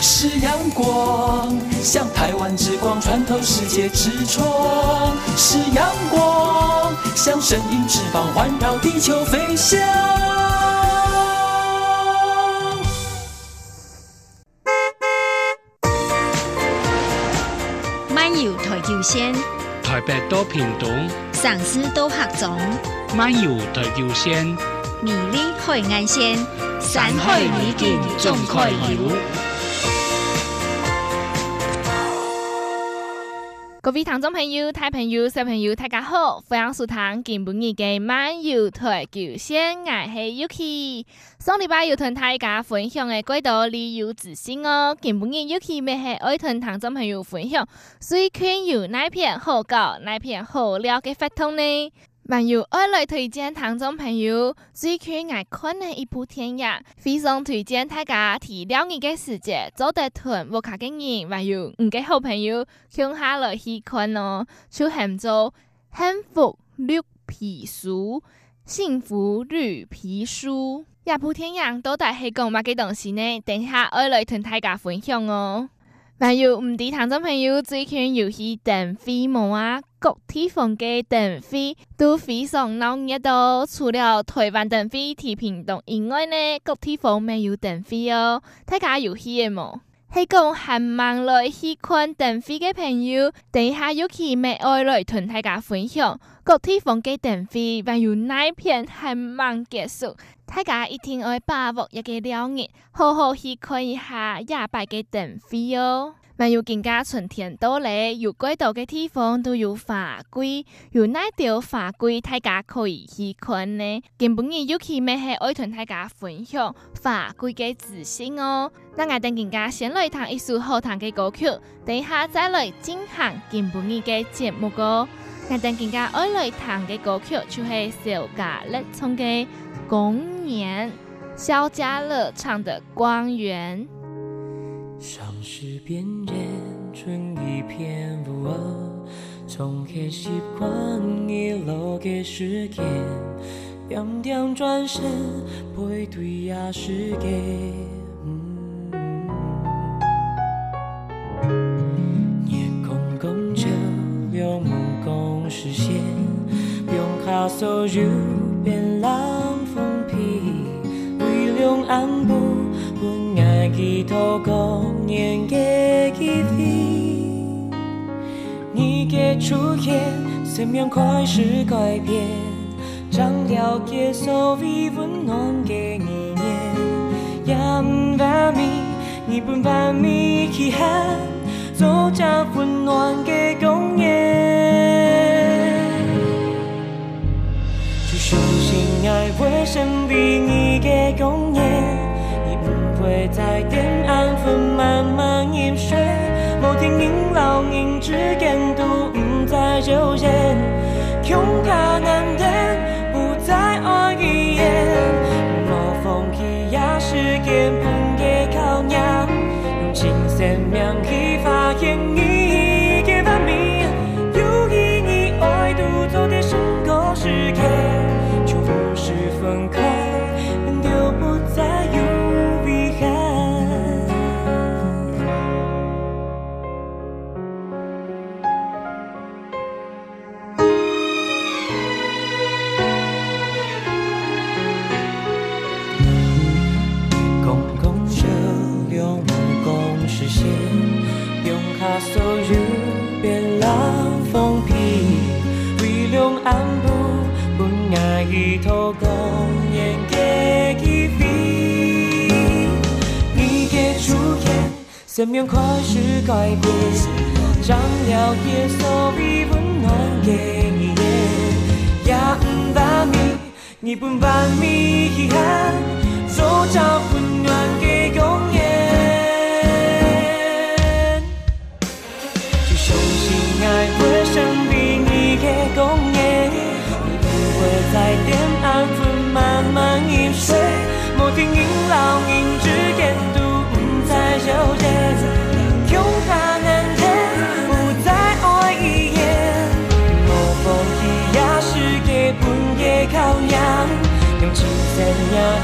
是阳光，像台湾之光穿透世界之窗；是阳光，像神鹰翅膀环绕地球飞翔。漫游台球线，台北多屏东，上司多客庄，漫游台球线，美丽海岸线，山海美景总可游。各位听众朋友、大朋友、小朋友，大家好！欢迎收听今晡日嘅漫游台球线，我系 Yuki。上礼拜有同大家分享嘅轨道旅游资讯哦，今晡日 Yuki 咪系爱同听众朋友分享水垦有哪片好搞、哪片好料嘅活动呢？还有爱来推荐听众朋友最近爱看的一部电影，非常推荐大家提了你的时间，做得团无卡嘅人，还有你嘅好朋友，共下来去看哦。就喊做幸福绿皮书，幸福绿皮书，一部电影到底系讲乜嘅东西呢？等下爱来同大家分享哦。还有唔啲听众朋友最近游戏《邓飞梦啊？各地方嘅邓飞都非常闹热到，除了台湾邓飞提屏东以外呢，各地方没有邓飞哦。大家有去嘅冇？系讲很忙来去看邓飞嘅朋友，等一下有去咪爱来同大家分享各地方嘅邓飞，还有哪片很忙结束，大家一定要把握一个了日，好好去看一下亚伯嘅邓飞哦。还有更加春天到嚟，有几多嘅地方都有法规，有哪条法规大家可以去看呢？今晡日尤其咩系爱同大家分享法规嘅资讯哦。那我等更加先来听一首好听嘅歌曲，等一下再来进行今晡日嘅节目哦。我等更加爱来听嘅歌曲就系小家乐唱嘅《公园》，肖家乐唱的《光源》。上市边缘，春一片乌哦，从黑习惯一路嘅时间，点点转身背对呀世界。夜空空着流梦共实现，用卡索入变浪风皮，微凉暗部不爱低头年嘅记忆，你嘅出现，生命开始改变，将了解所谓温暖嘅意念，也唔怕咪，你不怕咪遗憾，走进温暖嘅公园，去相信爱会神秘你嘅公园。会在点暗分慢慢饮水，某天迎老人之间都不再纠结，穷怕难忍不再爱一眼，莫风起呀时间碰给考验，用尽生命去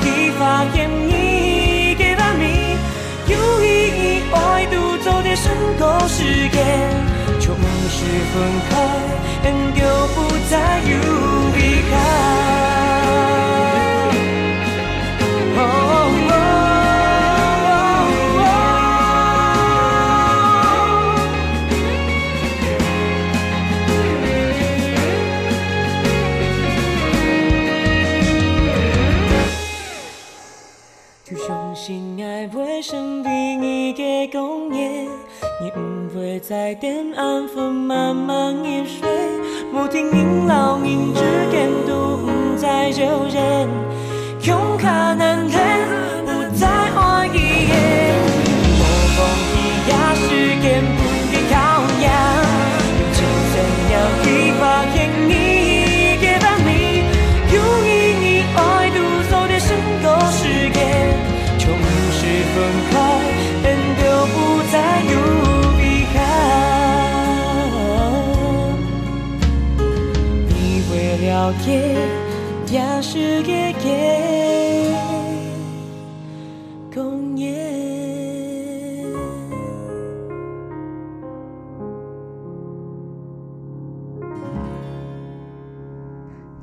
一发现你给了你有意义爱独走的深沟时间就是分开能够不再有慢一睡，不听银老明知感动在纠缠，勇敢难退，给给公演。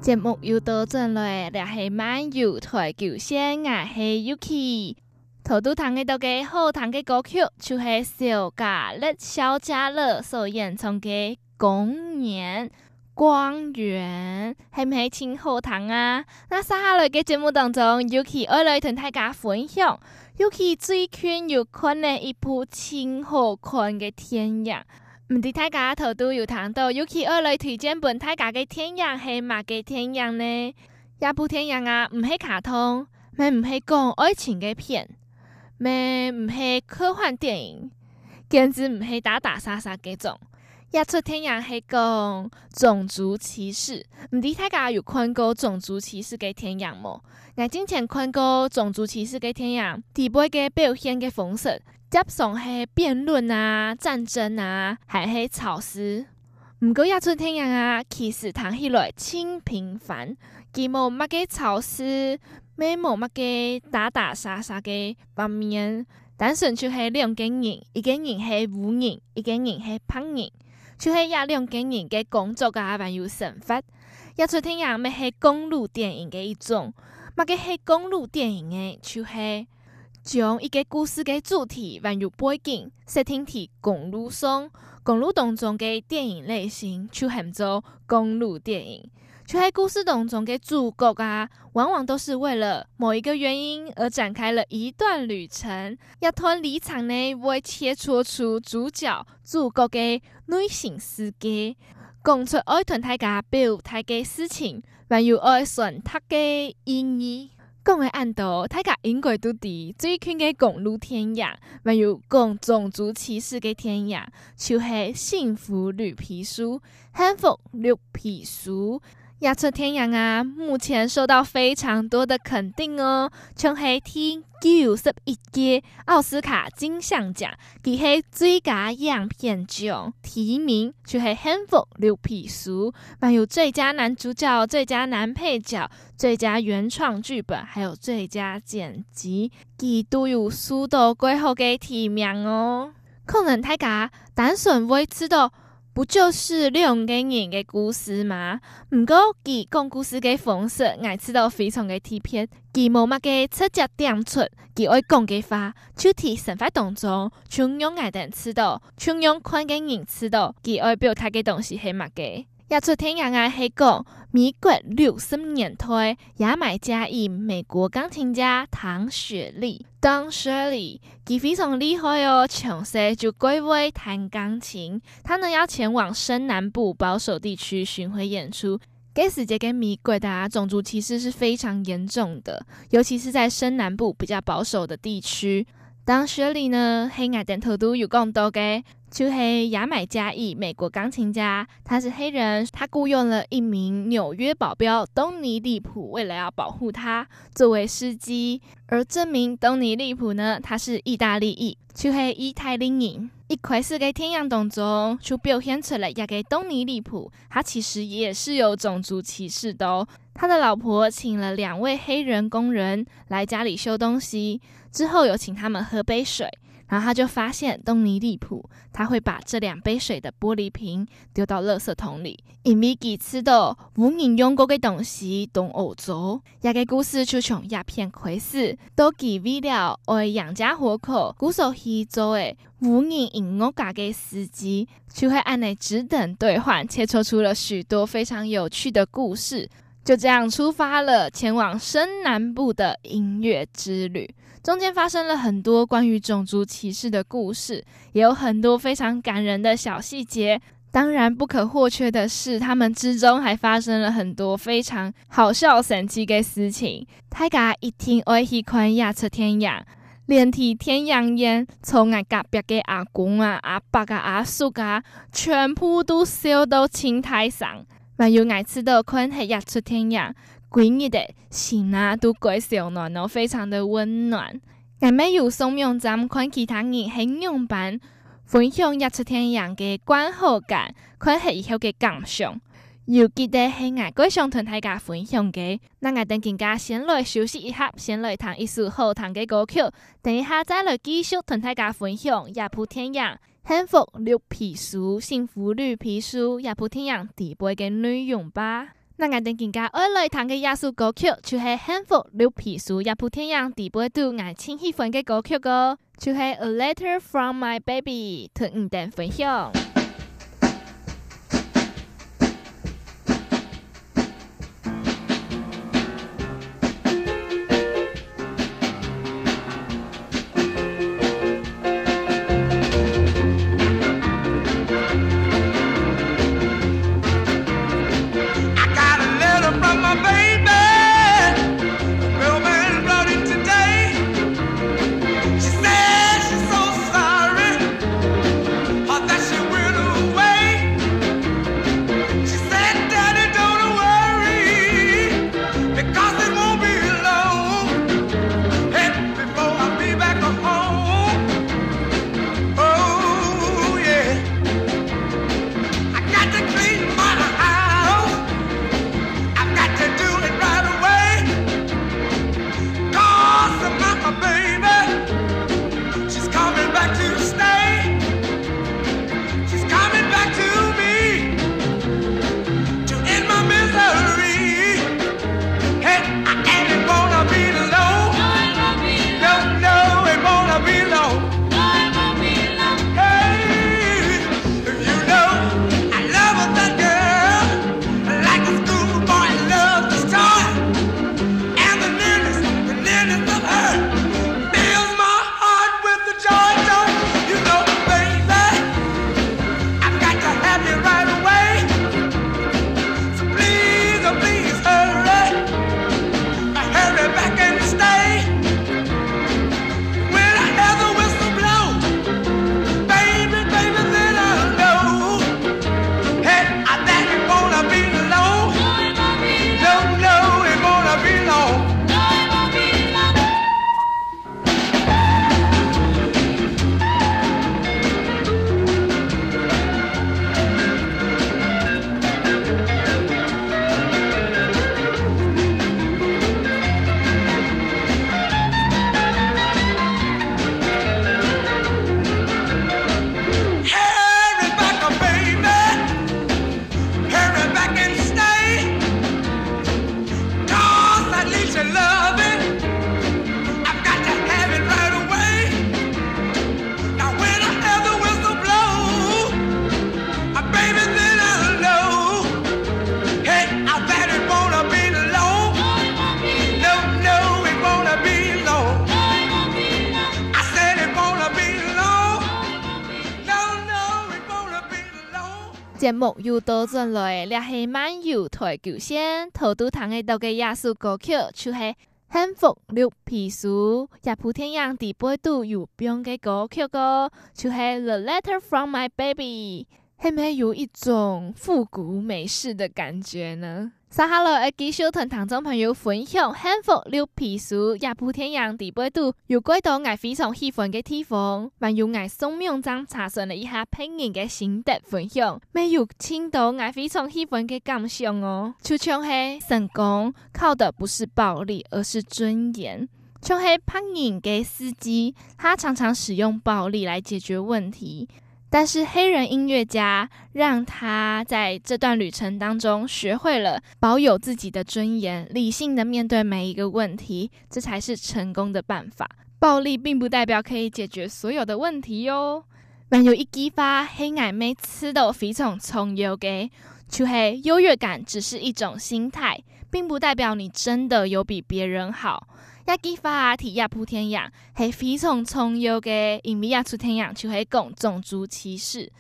节目又到阵了，这是漫游台九线，我是 Yuki。头都弹的都给好弹的歌曲，就是小家乐、小家乐所演唱的《公园》。光源系唔系真好听啊？那接下来嘅节目当中，Yuki 爱来同大家分享，Yuki 最近有看嘅一部真好看嘅电影。唔知大家头都有听到，Yuki 爱来推荐本大家嘅电影系乜嘅电影呢？一部电影啊，唔系卡通，咩唔系讲爱情嘅片，咩唔系科幻电影，简直唔系打打杀杀嘅种。一出电影系讲种族歧视，唔知大家有看过种族歧视嘅电影冇？我之前看过种族歧视嘅电影，底部嘅表现嘅方式，接上系辩论啊、战争啊，还系草诗。唔过一出电影啊，其实谈起来轻平凡，既冇乜嘅草诗，咩冇乜嘅打打杀杀嘅场面，单纯就系两个人，一个人系乌人，一个人系白人。就系要两个人嘅工作啊，还有生法。要出电影咪系公路电影嘅一种，乜嘅系公路电影嘅，就系将一个故事嘅主题还有背景设定喺公路上，公路当中嘅电影类型就喊做公路电影。就喺故事当中嘅主角啊，往往都是为了某一个原因而展开了一段旅程。一段旅程呢，会切磋出主角、主角嘅内心世界，讲出爱同大家表态嘅事情，还有爱选他嘅意义。讲嘅暗道，大家应该都知最近嘅公路天涯，还有讲种族歧视嘅天涯，就系《幸福绿皮书》。幸福绿皮书。亚出天阳啊，目前受到非常多的肯定哦，从系第九十一届奥斯卡金像奖，佢系最佳影片奖提名，就系幸福绿皮书，还有最佳男主角、最佳男配角、最佳原创剧本，还有最佳剪辑，佢都有数到最后嘅提名哦。可能大家单纯会知道。不就是两个人的故事吗？唔过佢讲故事嘅方式，我知道非常嘅特别。佢冇乜嘅直接点出，佢爱讲嘅话，就提生活当中，从用爱人知道，从用看嘅人知道，佢爱表达嘅东西系乜嘅。一出电影啊，黑讲米国六十年代牙买加裔美国钢琴家唐雪莉，唐雪莉佢非常厉害哦，从小就乖乖弹钢琴。他呢要前往深南部保守地区巡回演出。该时节嘅美国的种族歧视是非常严重的，尤其是在深南部比较保守的地区。唐雪莉呢，黑眼点头都有讲到嘅。就系牙买加裔美国钢琴家，他是黑人，他雇佣了一名纽约保镖东尼利普，为了要保护他作为司机。而这名东尼利普呢，他是意大利裔，就系意大利人。一开始嘅电影当中就表现出来，一个东尼利普，他其实也是有种族歧视的哦。他的老婆请了两位黑人工人来家里修东西，之后有请他们喝杯水。然后他就发现东尼利普他会把这两杯水的玻璃瓶丢到垃圾桶里，因为他知道无人用过的东西都恶做。这个故事就从鸦片开始，都给为了爱养家活口，故所去做的无人音乐家的司机，就会按呢纸等兑换，切磋出了许多非常有趣的故事。就这样出发了，前往深南部的音乐之旅。中间发生了很多关于种族歧视的故事，也有很多非常感人的小细节。当然，不可或缺的是，他们之中还发生了很多非常好笑、神奇的事情。大家一定会喜欢亚出天阳，连体天阳烟，从俺隔壁的阿公啊、阿伯啊、阿叔啊，全部都笑到青苔上。还有爱吃到看系亚出天阳。闺蜜的心啊，都怪小暖哦，非常的温暖。俺们有松苗站看其他人很勇敢，分享日出天阳嘅观后感，看系以后嘅感想。又记得系俺过想同大家分享嘅，那我等更加先来休息一下，先来弹一首好听嘅歌曲，等一下再来继续同大家分享日出天阳幸福绿皮书，幸福绿皮书，日出天阳第八嘅内容吧。那我哋更加爱来弹个亚速歌曲，就是幸福绿皮书，亚普天阳第八度，我亲喜欢的歌曲歌，就是 A Letter From My Baby，同你哋分享。节目又多转来，这是漫游台球线，头都弹的到个艺术歌曲，就是幸福六皮书，亚普天阳第八度有变的歌曲歌，就是 The Letter From My Baby，系咪有一种复古美式的感觉呢？撒哈罗爱继续同听众朋友分享幸福绿皮书，日出天阳第八度有几多我非常喜欢嘅地方，还有我送命章查询了一下配音嘅心得分享，没有听到我非常喜欢嘅感想哦。就像系成功靠的不是暴力，而是尊严。像黑胖影给司机，他常常使用暴力来解决问题。但是黑人音乐家让他在这段旅程当中学会了保有自己的尊严，理性的面对每一个问题，这才是成功的办法。暴力并不代表可以解决所有的问题哟。还有一激发黑矮妹吃的非常重要的，就是优越感只是一种心态，并不代表你真的有比别人好。亚基法提亚普天阳系非常重要嘅，因为亚出天阳就会讲种族歧视。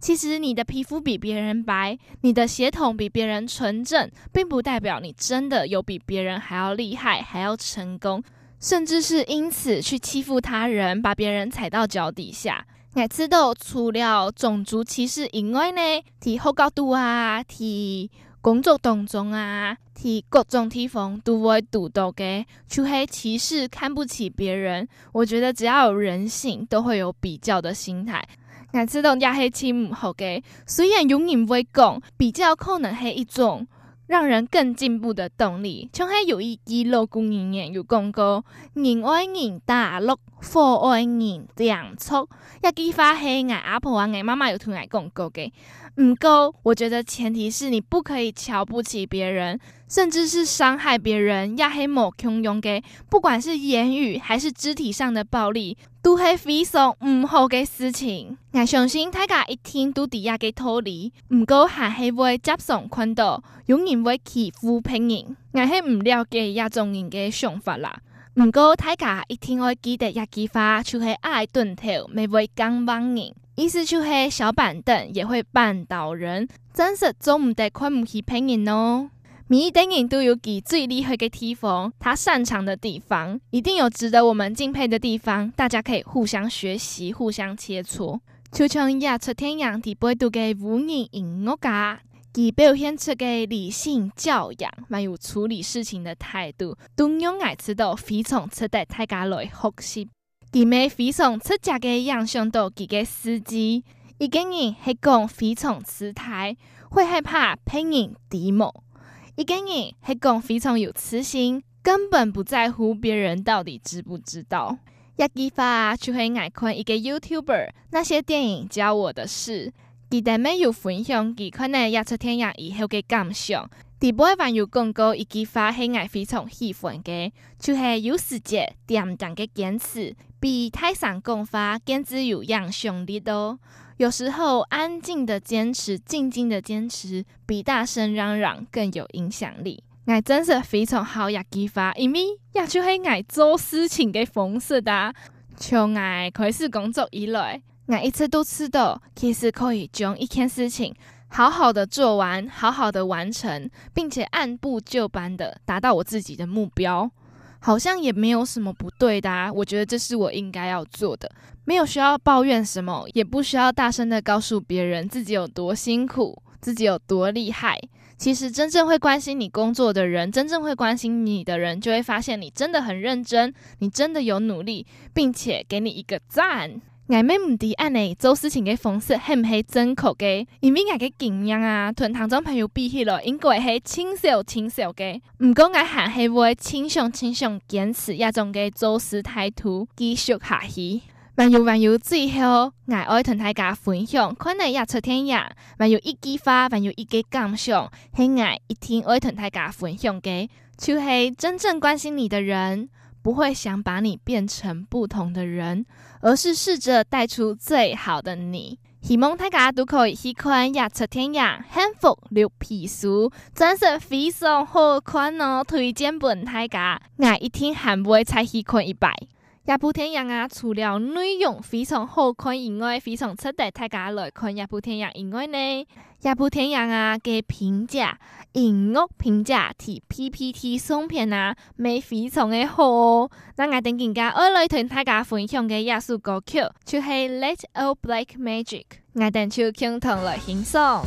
其实你的皮肤比别人白，你的血统比别人纯正，并不代表你真的有比别人还要厉害，还要成功，甚至是因此去欺负他人，把别人踩到脚底下。我知道除了种族歧视以外呢，提好高度啊，提。工作当中啊，提各种地方都会遇到的，就系歧视、看不起别人。我觉得只要有人性，都会有比较的心态。我知道也系挺唔好嘅，虽然永远会讲比较，可能系一种让人更进步的动力。像系有一句老古语言有讲过：人爱人大陆，佛爱人点醋。一句话系我阿婆啊，我妈妈有同我讲过嘅。唔够，我觉得前提是你不可以瞧不起别人，甚至是伤害别人，也系冇强用嘅。不管是言语还是肢体上的暴力，都系非常唔好嘅事情。我相信大家一听都底下嘅道理，唔过还系会接受看到，永远会欺负别人。我系唔了解亚种人嘅想法啦。唔过大家一听我记得一句话，就系爱断头，未会讲帮人。意思就是小板凳也会绊倒人，真实总唔得看唔起别人哦。每一个人都有其最厉害的地方，他擅长的地方，一定有值得我们敬佩的地方。大家可以互相学习，互相切磋。就像亚出天阳第八度嘅无人音乐家，其表现出嘅理性教养，还有处理事情的态度，都让我知道非常值得大家来学习。佢每非常出色嘅影响到佢嘅司机，一个人系讲非常姿态，会害怕别人低毛；一个人系讲非常有自信，根本不在乎别人到底知不知道。一句话就会爱看一个 YouTuber，那些电影教我的事，佢哋没有分享佢看呢亚出天涯以后嘅感想。第八还有讲过一句话系我非常喜欢嘅，就、是、有时间点点嘅坚持。比台上讲话简直有影响力多。有时候安静的坚持，静静的坚持，比大声嚷嚷更有影响力。我真是非常好一句话，因为也就是爱做事情给方式的。从我开始工作以来，我一直都知道，其实可以将一件事情好好的做完，好好的完成，并且按部就班的达到我自己的目标。好像也没有什么不对的啊，我觉得这是我应该要做的，没有需要抱怨什么，也不需要大声的告诉别人自己有多辛苦，自己有多厉害。其实真正会关心你工作的人，真正会关心你的人，就会发现你真的很认真，你真的有努力，并且给你一个赞。我们唔知按呢做事情的方式系唔系正确嘅，因为我嘅经验啊，同唐中朋友比起来，应该系轻松轻松嘅。唔过我还系会轻松轻松坚持一种嘅做事态度，继续下去。还有还有最后，我爱同大家分享，可能亚出天阳，还有一句话，还有一个感想，系我一定爱同大家分享嘅，就系真正关心你的人。不会想把你变成不同的人，而是试着带出最好的你。希望大家都可以喜欢亚彻天涯幸福绿皮书，真是非常好看哦！推荐本大家，我一天还不会再喜欢一百。亚出天阳啊，除了内容非常好看以外，非常值得大家来看亚出天阳以外呢，亚出天阳啊嘅评价，音乐评价提 PPT 送片啊，咪非常的好哦。那我等更加二来同大家分享嘅亚述歌曲，就系 Let All Black Magic，我等就共同来欣赏。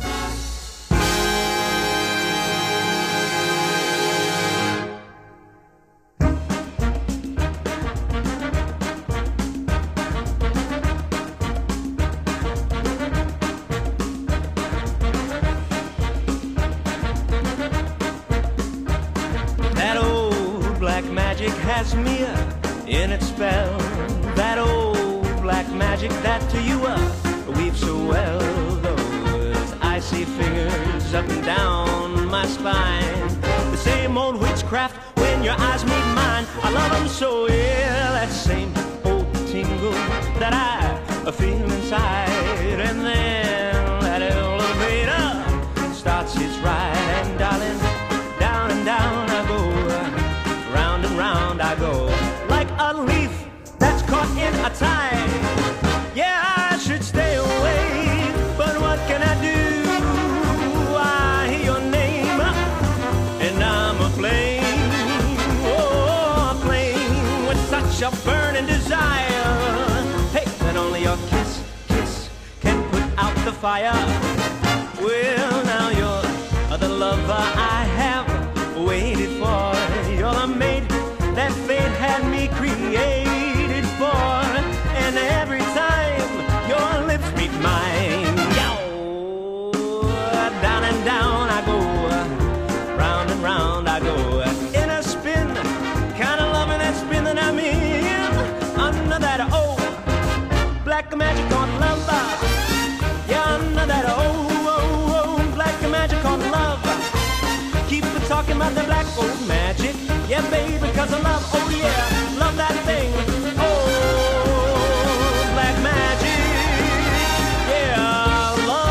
Fire. Well, now you're the lover I have waited for. You're the mate that fate had me created for. And every time your lips meet mine, yow, down and down I go, round and round I go. In a spin, kind of loving that spin that I'm in. Under that old black magic about the black old magic. Yeah, baby, cause I love, oh yeah, love that thing. Oh, black magic. Yeah, love.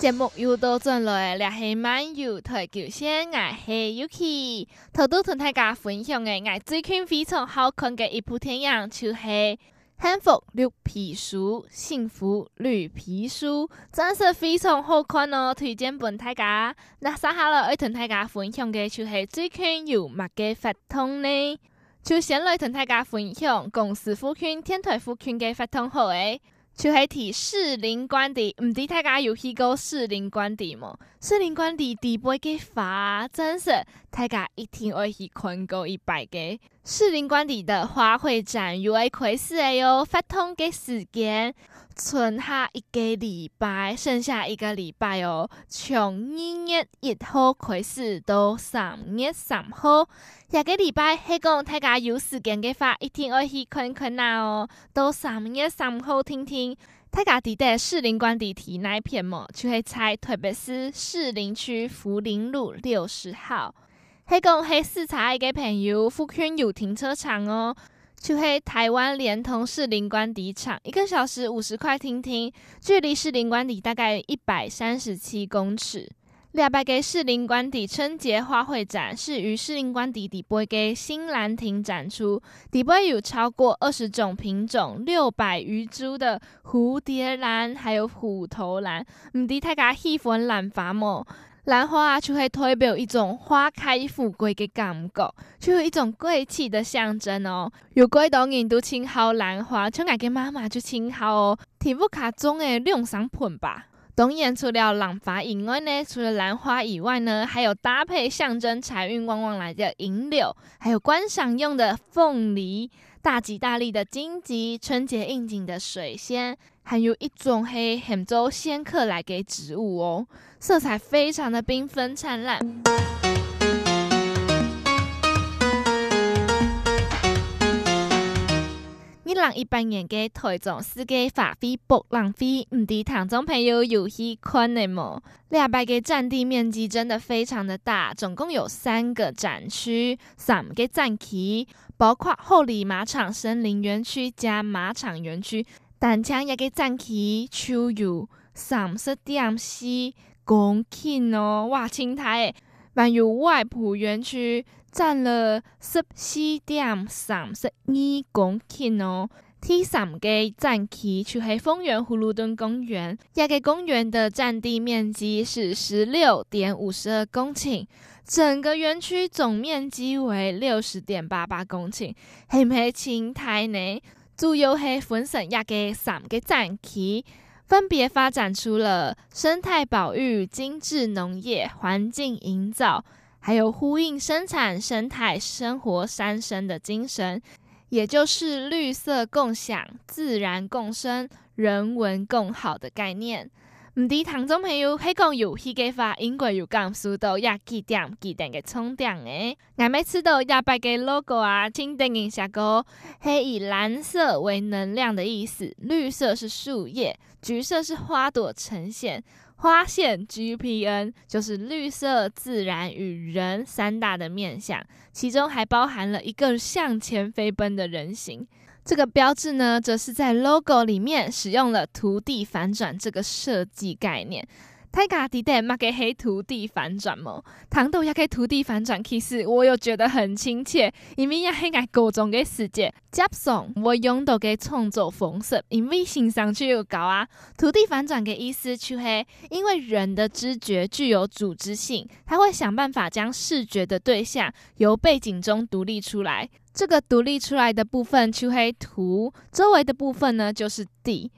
节目又到转来，掠系漫游台九线，我系 Yuki。头都同大家分享嘅，我最近非常好看嘅一部电影，就系、是。 幸福绿皮书，幸福绿皮书，真是非常好看哦！推荐本大家。那接下来要同大家分享的就是最近有乜嘅活动呢？就先来同大家分享公司附近、天台附近嘅活动好诶。就系提士林官邸，唔知大家有去过士林官邸吗？士林官邸底部嘅花，真是大家一定会去看过一百个。士林官邸的花卉展有会开始诶哟，发通嘅时间，剩下一个礼拜，剩下一个礼拜哦，从二月一号开始到三月三号。下个礼拜，系讲大家有时间嘅话，一定要去看看啦哦。到三月三号听听，大家记得士林官邸提那一片么？就会在特别是士林区福林路六十号。系讲系视察嘅朋友，附近有停车场哦。就系台湾连同士林官邸场，一个小时五十块听听，距离士林官邸大概一百三十七公尺。两百个士林官邸春节花卉展是于士林官邸底部嘅新兰亭展出，底部有超过二十种品种、六百余株的蝴蝶兰，还有虎头兰。唔知大家喜欢兰花么？兰花啊，就会代表一种花开富贵嘅感觉，就有一种贵气的象征哦。有几多人都称好兰花，像我嘅妈妈就称好哦，题目卡中的两三盆吧。当然，除了兰花以外呢，除了兰花以外呢，还有搭配象征财运旺旺来的银柳，还有观赏用的凤梨，大吉大利的荆棘，春节应景的水仙，还有一种黑很州仙客来给植物哦，色彩非常的缤纷灿烂。二零一八年嘅台中世界花卉博览会，唔知听众朋友有去看的么？两百个占地面积真的非常的大，总共有三个展区，三个展区，包括后里马场森林园区加马场园区，单枪一个展区就有三十点四公顷哦，哇，青苔诶，还有外埔园区。占了十四点三十二公顷哦。第三个展区就是丰原葫芦墩公园，这个公园的占地面积是十六点五十二公顷，整个园区总面积为六十点八八公顷，是不是青苔呢？主要系分成一个三个展区，分别发展出了生态保育、精致农业、环境营造。还有呼应生产生态生活三生的精神，也就是绿色共享、自然共生、人文共好的概念。唔知听众朋友系讲游戏嘅话，应该有感受到也几点几点嘅充电诶。我每次都廿八个 logo 啊，请等一下个系以蓝色为能量的意思，绿色是树叶，橘色是花朵呈现。花线 GPN 就是绿色、自然与人三大的面向，其中还包含了一个向前飞奔的人形。这个标志呢，则是在 logo 里面使用了土地反转这个设计概念。大家记得嘛？给黑土地反转么？糖豆也给土地反转，其实我又觉得很亲切，因为也系爱各种嘅世界。接送我用到嘅创作方式，因为欣赏就有高啊。土地反转嘅意思就是，因为人的知觉具有组织性，他会想办法将视觉的对象由背景中独立出来。这个独立出来的部分就是土，周围的部分呢就是地。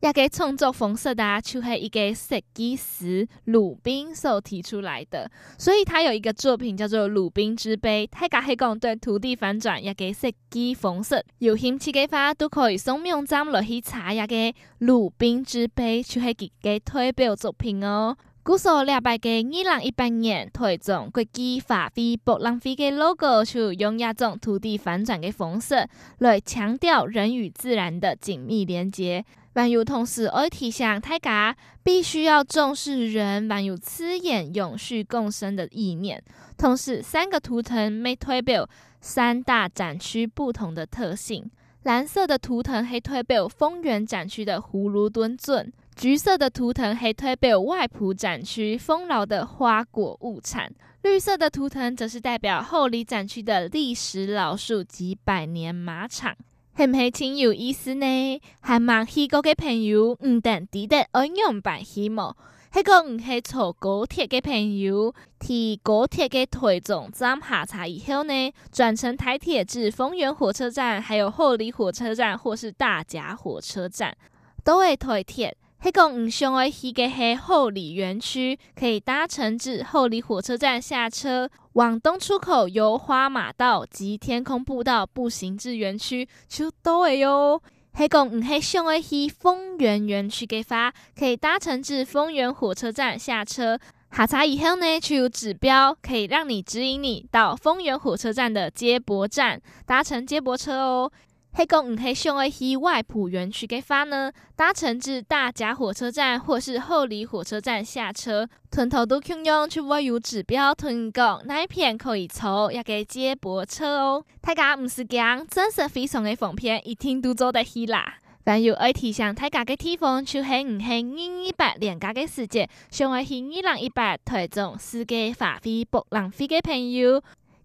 也给创作红色的啊，就是一个设计师鲁宾所提出来的，所以他有一个作品叫做《鲁宾之碑》。他家系讲对土地反转，也给设计风色，有兴趣的话都可以上网站落去查一下《鲁宾之碑》，就是佢嘅代表作品哦。故说两百个二零一八年台中国际花卉博览会嘅 logo，就用一种土地反转嘅风色来强调人与自然的紧密连接。还有同时爱提醒大家，必须要重视人还有资源永续共生的意念。同时，三个图腾没代表三大展区不同的特性。蓝色的图腾系代表丰原展区的葫芦墩圳，橘色的图腾系代表外埔展区丰饶的花果物产，绿色的图腾则是代表后里展区的历史老树及百年马场。系唔系挺有意思呢？还蛮去过嘅朋友，唔等记得爱用白希望。系个唔系坐高铁嘅朋友，提高铁嘅台中站下车以后呢，转乘台铁至丰原火车站，还有后里火车站或是大甲火车站，都会台铁。系个唔想爱去嘅系后里园区，可以搭乘至后里火车站下车，往东出口由花马道及天空步道步行至园区，就到诶哟。系个唔系想爱去丰原园区嘅发，可以搭乘至丰原火车站下车，下车以后呢，就有指标可以让你指引你到丰原火车站的接驳站，搭乘接驳车哦。系讲唔系想要去外埔园区嘅话呢，搭乘至大甲火车站或是后里火车站下车，屯头都可用去会有指标屯讲哪一片可以坐一个接驳车哦。大家唔是讲真实非常嘅方便，一听都做得起啦。还有爱提醒大家嘅地方，就系唔系二二八连假嘅时节，想要去二零一八台中世界花卉博览会嘅朋友。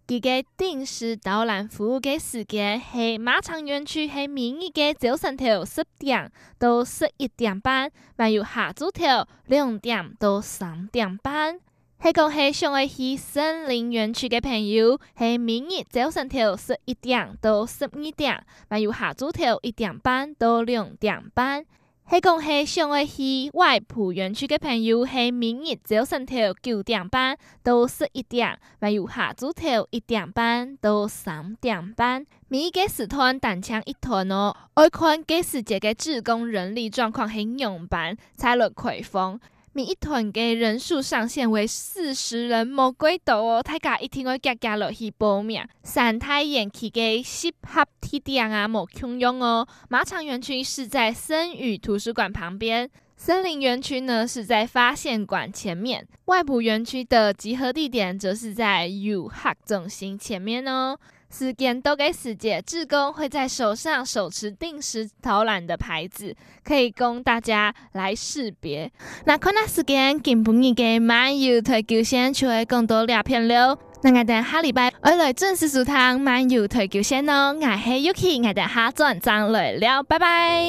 佢个定时导览服务嘅时间系马场园区系明日嘅早上头十点到十一点半，还有下昼头两点到三点半。系讲系想要去森林园区嘅朋友，系明日早上头十一点到十二点，还有下昼头一点半到两点半。黑讲系想要去外埔园区嘅朋友，系明日早上头九点半到十一点，还有下昼头一点半到三点半。每个时段单枪一团哦，爱看几时节嘅职工人力状况系样板，才能开放。每一团嘅人数上限为四十人，冇鬼多哦。大家一定要加加落去报名。三太园区嘅适合地点啊，冇空用哦。马场园区是在森语图书馆旁边，森林园区呢是在发现馆前面，外埔园区的集合地点则是在游客中心前面哦。时间都给时间，志工会在手上手持定时投篮的牌子，可以供大家来识别。那看那时间，今晡日嘅漫游台球线就会更多两片了。那我等下礼拜二来准时收听漫游台球线哦。我系 Yuki，我等下转账来了，拜拜。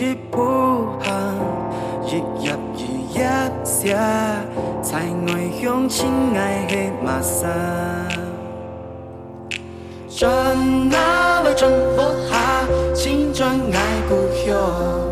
一步行，一页一页写，才爱向亲爱的马桑。转啊转，不下，青春爱故乡。